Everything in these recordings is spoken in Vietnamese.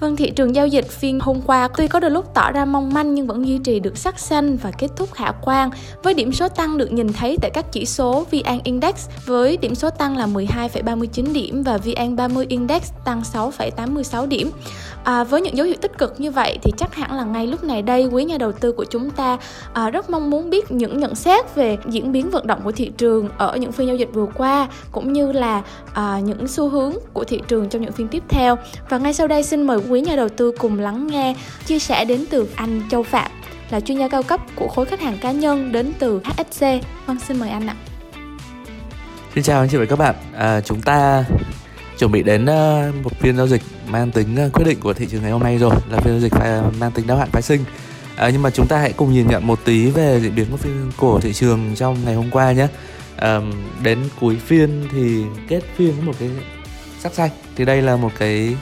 Vâng, thị trường giao dịch phiên hôm qua tuy có đôi lúc tỏ ra mong manh nhưng vẫn duy trì được sắc xanh và kết thúc khả quan với điểm số tăng được nhìn thấy tại các chỉ số VN Index với điểm số tăng là 12,39 điểm và VN 30 Index tăng 6,86 điểm. À, với những dấu hiệu tích cực như vậy thì chắc hẳn là ngay lúc này đây quý nhà đầu tư của chúng ta à, rất mong muốn biết những nhận xét về diễn biến vận động của thị trường ở những phiên giao dịch vừa qua cũng như là à, những xu hướng của thị trường trong những phiên tiếp theo. Và ngay sau đây xin mời quý nhà đầu tư cùng lắng nghe chia sẻ đến từ anh Châu Phạm là chuyên gia cao cấp của khối khách hàng cá nhân đến từ HSC. Vâng, xin mời anh ạ. Xin chào anh chị và các bạn. À, chúng ta chuẩn bị đến ờ, một phiên giao dịch mang tính ờ, quyết định của thị trường ngày hôm nay rồi là phiên giao dịch mang tính đáo hạn phái sinh. À, nhưng mà chúng ta hãy cùng nhìn nhận một tí về diễn biến của phiên của thị trường trong ngày hôm qua nhé. À, đến cuối phiên thì kết phiên với một cái sắc xanh thì đây là một cái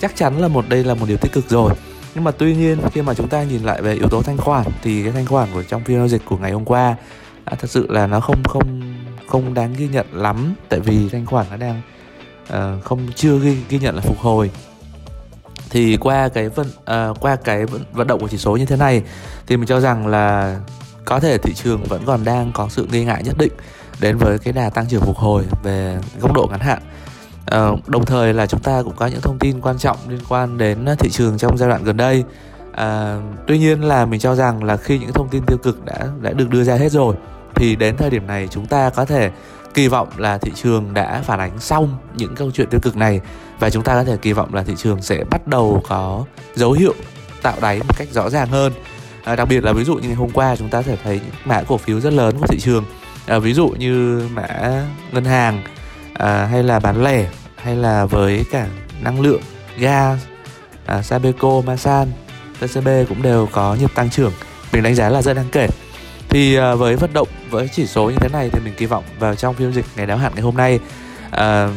chắc chắn là một đây là một điều tích cực rồi. Nhưng mà tuy nhiên khi mà chúng ta nhìn lại về yếu tố thanh khoản thì cái thanh khoản của trong phiên giao dịch của ngày hôm qua à, thật sự là nó không không không đáng ghi nhận lắm. Tại vì thanh khoản nó đang uh, không chưa ghi ghi nhận là phục hồi. Thì qua cái vận uh, qua cái vận, vận động của chỉ số như thế này thì mình cho rằng là có thể thị trường vẫn còn đang có sự nghi ngại nhất định đến với cái đà tăng trưởng phục hồi về góc độ ngắn hạn. Uh, đồng thời là chúng ta cũng có những thông tin quan trọng liên quan đến thị trường trong giai đoạn gần đây. Uh, tuy nhiên là mình cho rằng là khi những thông tin tiêu cực đã đã được đưa ra hết rồi thì đến thời điểm này chúng ta có thể kỳ vọng là thị trường đã phản ánh xong những câu chuyện tiêu cực này và chúng ta có thể kỳ vọng là thị trường sẽ bắt đầu có dấu hiệu tạo đáy một cách rõ ràng hơn. À, đặc biệt là ví dụ như ngày hôm qua chúng ta có thể thấy những mã cổ phiếu rất lớn của thị trường à, ví dụ như mã ngân hàng à, hay là bán lẻ hay là với cả năng lượng ga à, Sabeco, Masan, TCB cũng đều có nhịp tăng trưởng. Mình đánh giá là rất đáng kể. Thì à, với vận động với chỉ số như thế này thì mình kỳ vọng vào trong phiên dịch ngày đáo hạn ngày hôm nay à,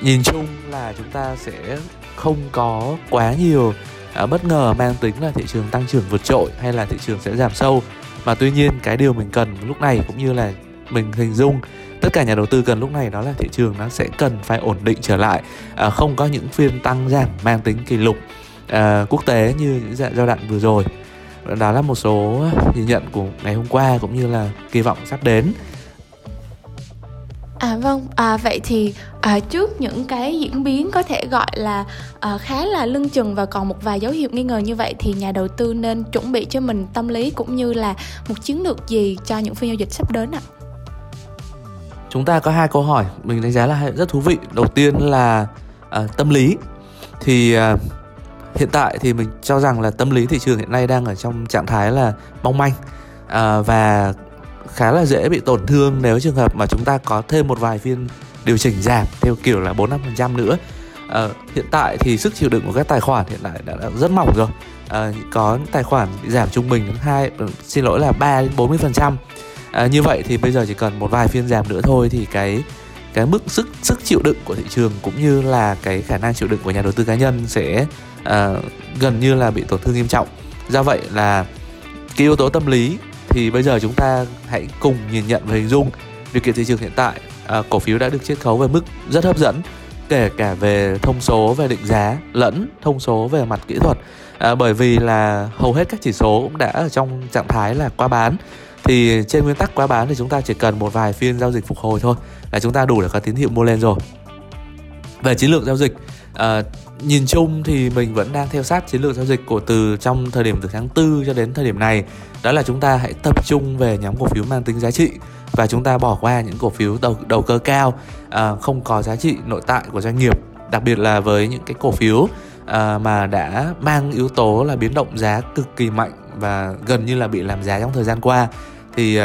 nhìn chung là chúng ta sẽ không có quá nhiều à, bất ngờ mang tính là thị trường tăng trưởng vượt trội hay là thị trường sẽ giảm sâu. Mà tuy nhiên cái điều mình cần lúc này cũng như là mình hình dung tất cả nhà đầu tư cần lúc này đó là thị trường nó sẽ cần phải ổn định trở lại à, không có những phiên tăng giảm mang tính kỷ lục à, quốc tế như những giai đoạn vừa rồi đó là một số nhìn nhận của ngày hôm qua cũng như là kỳ vọng sắp đến À vâng, à, vậy thì à, trước những cái diễn biến có thể gọi là à, khá là lưng chừng và còn một vài dấu hiệu nghi ngờ như vậy thì nhà đầu tư nên chuẩn bị cho mình tâm lý cũng như là một chiến lược gì cho những phiên giao dịch sắp đến ạ? À? Chúng ta có hai câu hỏi mình đánh giá là rất thú vị đầu tiên là uh, tâm lý thì uh, hiện tại thì mình cho rằng là tâm lý thị trường hiện nay đang ở trong trạng thái là mong manh uh, và khá là dễ bị tổn thương nếu trường hợp mà chúng ta có thêm một vài phiên điều chỉnh giảm theo kiểu là 4 5% nữa. À, hiện tại thì sức chịu đựng của các tài khoản hiện tại đã, đã rất mỏng rồi. À, có tài khoản bị giảm trung bình hai ừ, xin lỗi là 3 đến 40% à, như vậy thì bây giờ chỉ cần một vài phiên giảm nữa thôi thì cái cái mức sức sức chịu đựng của thị trường cũng như là cái khả năng chịu đựng của nhà đầu tư cá nhân sẽ uh, gần như là bị tổn thương nghiêm trọng. Do vậy là cái yếu tố tâm lý thì bây giờ chúng ta hãy cùng nhìn nhận và hình dung điều kiện thị trường hiện tại uh, cổ phiếu đã được chiết khấu về mức rất hấp dẫn kể cả về thông số về định giá lẫn thông số về mặt kỹ thuật. À, bởi vì là hầu hết các chỉ số cũng đã ở trong trạng thái là qua bán thì trên nguyên tắc quá bán thì chúng ta chỉ cần một vài phiên giao dịch phục hồi thôi là chúng ta đủ để có tín hiệu mua lên rồi. Về chiến lược giao dịch à, nhìn chung thì mình vẫn đang theo sát chiến lược giao dịch của từ trong thời điểm từ tháng 4 cho đến thời điểm này. Đó là chúng ta hãy tập trung về nhóm cổ phiếu mang tính giá trị và chúng ta bỏ qua những cổ phiếu đầu đầu cơ cao à, không có giá trị nội tại của doanh nghiệp đặc biệt là với những cái cổ phiếu à, mà đã mang yếu tố là biến động giá cực kỳ mạnh và gần như là bị làm giá trong thời gian qua. Thì uh,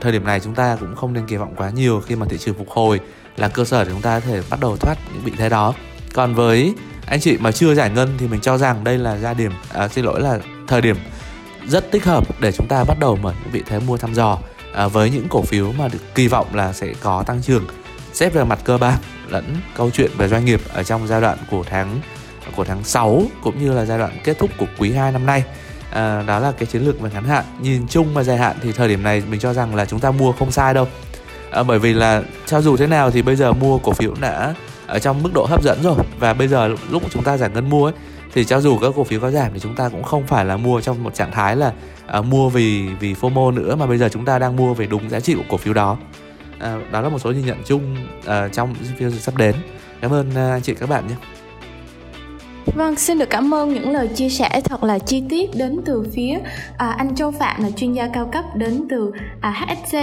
thời điểm này chúng ta cũng không nên kỳ vọng quá nhiều khi mà thị trường phục hồi là cơ sở để chúng ta có thể bắt đầu thoát những vị thế đó. Còn với anh chị mà chưa giải ngân thì mình cho rằng đây là gia điểm à, xin lỗi là thời điểm rất thích hợp để chúng ta bắt đầu mở những vị thế mua thăm dò à, với những cổ phiếu mà được kỳ vọng là sẽ có tăng trưởng. Xét về mặt cơ bản lẫn câu chuyện về doanh nghiệp ở trong giai đoạn của tháng của tháng 6 cũng như là giai đoạn kết thúc của quý 2 năm nay à, đó là cái chiến lược về ngắn hạn. Nhìn chung và dài hạn thì thời điểm này mình cho rằng là chúng ta mua không sai đâu. À, bởi vì là cho dù thế nào thì bây giờ mua cổ phiếu đã ở trong mức độ hấp dẫn rồi. Và bây giờ lúc chúng ta giải ngân mua ấy thì cho dù các cổ phiếu có giảm thì chúng ta cũng không phải là mua trong một trạng thái là uh, mua vì vì FOMO nữa mà bây giờ chúng ta đang mua về đúng giá trị của cổ phiếu đó. Uh, đó là một số nhìn nhận chung uh, trong phiên sắp đến. Cảm ơn uh, anh chị các bạn nhé. Vâng, xin được cảm ơn những lời chia sẻ thật là chi tiết đến từ phía à, anh Châu Phạm là chuyên gia cao cấp đến từ à, HSC.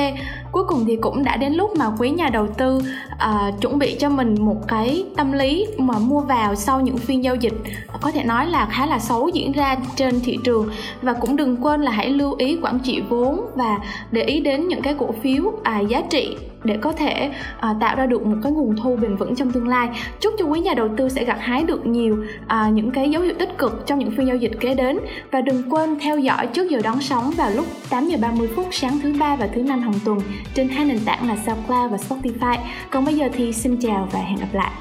Cuối cùng thì cũng đã đến lúc mà quý nhà đầu tư à, chuẩn bị cho mình một cái tâm lý mà mua vào sau những phiên giao dịch có thể nói là khá là xấu diễn ra trên thị trường. Và cũng đừng quên là hãy lưu ý quản trị vốn và để ý đến những cái cổ phiếu à, giá trị để có thể à, tạo ra được một cái nguồn thu bền vững trong tương lai. Chúc cho quý nhà đầu tư sẽ gặt hái được nhiều à, những cái dấu hiệu tích cực trong những phiên giao dịch kế đến. Và đừng quên theo dõi trước giờ đón sóng vào lúc 8 giờ 30 phút sáng thứ ba và thứ năm hàng tuần trên hai nền tảng là SoundCloud và Spotify. Còn bây giờ thì xin chào và hẹn gặp lại.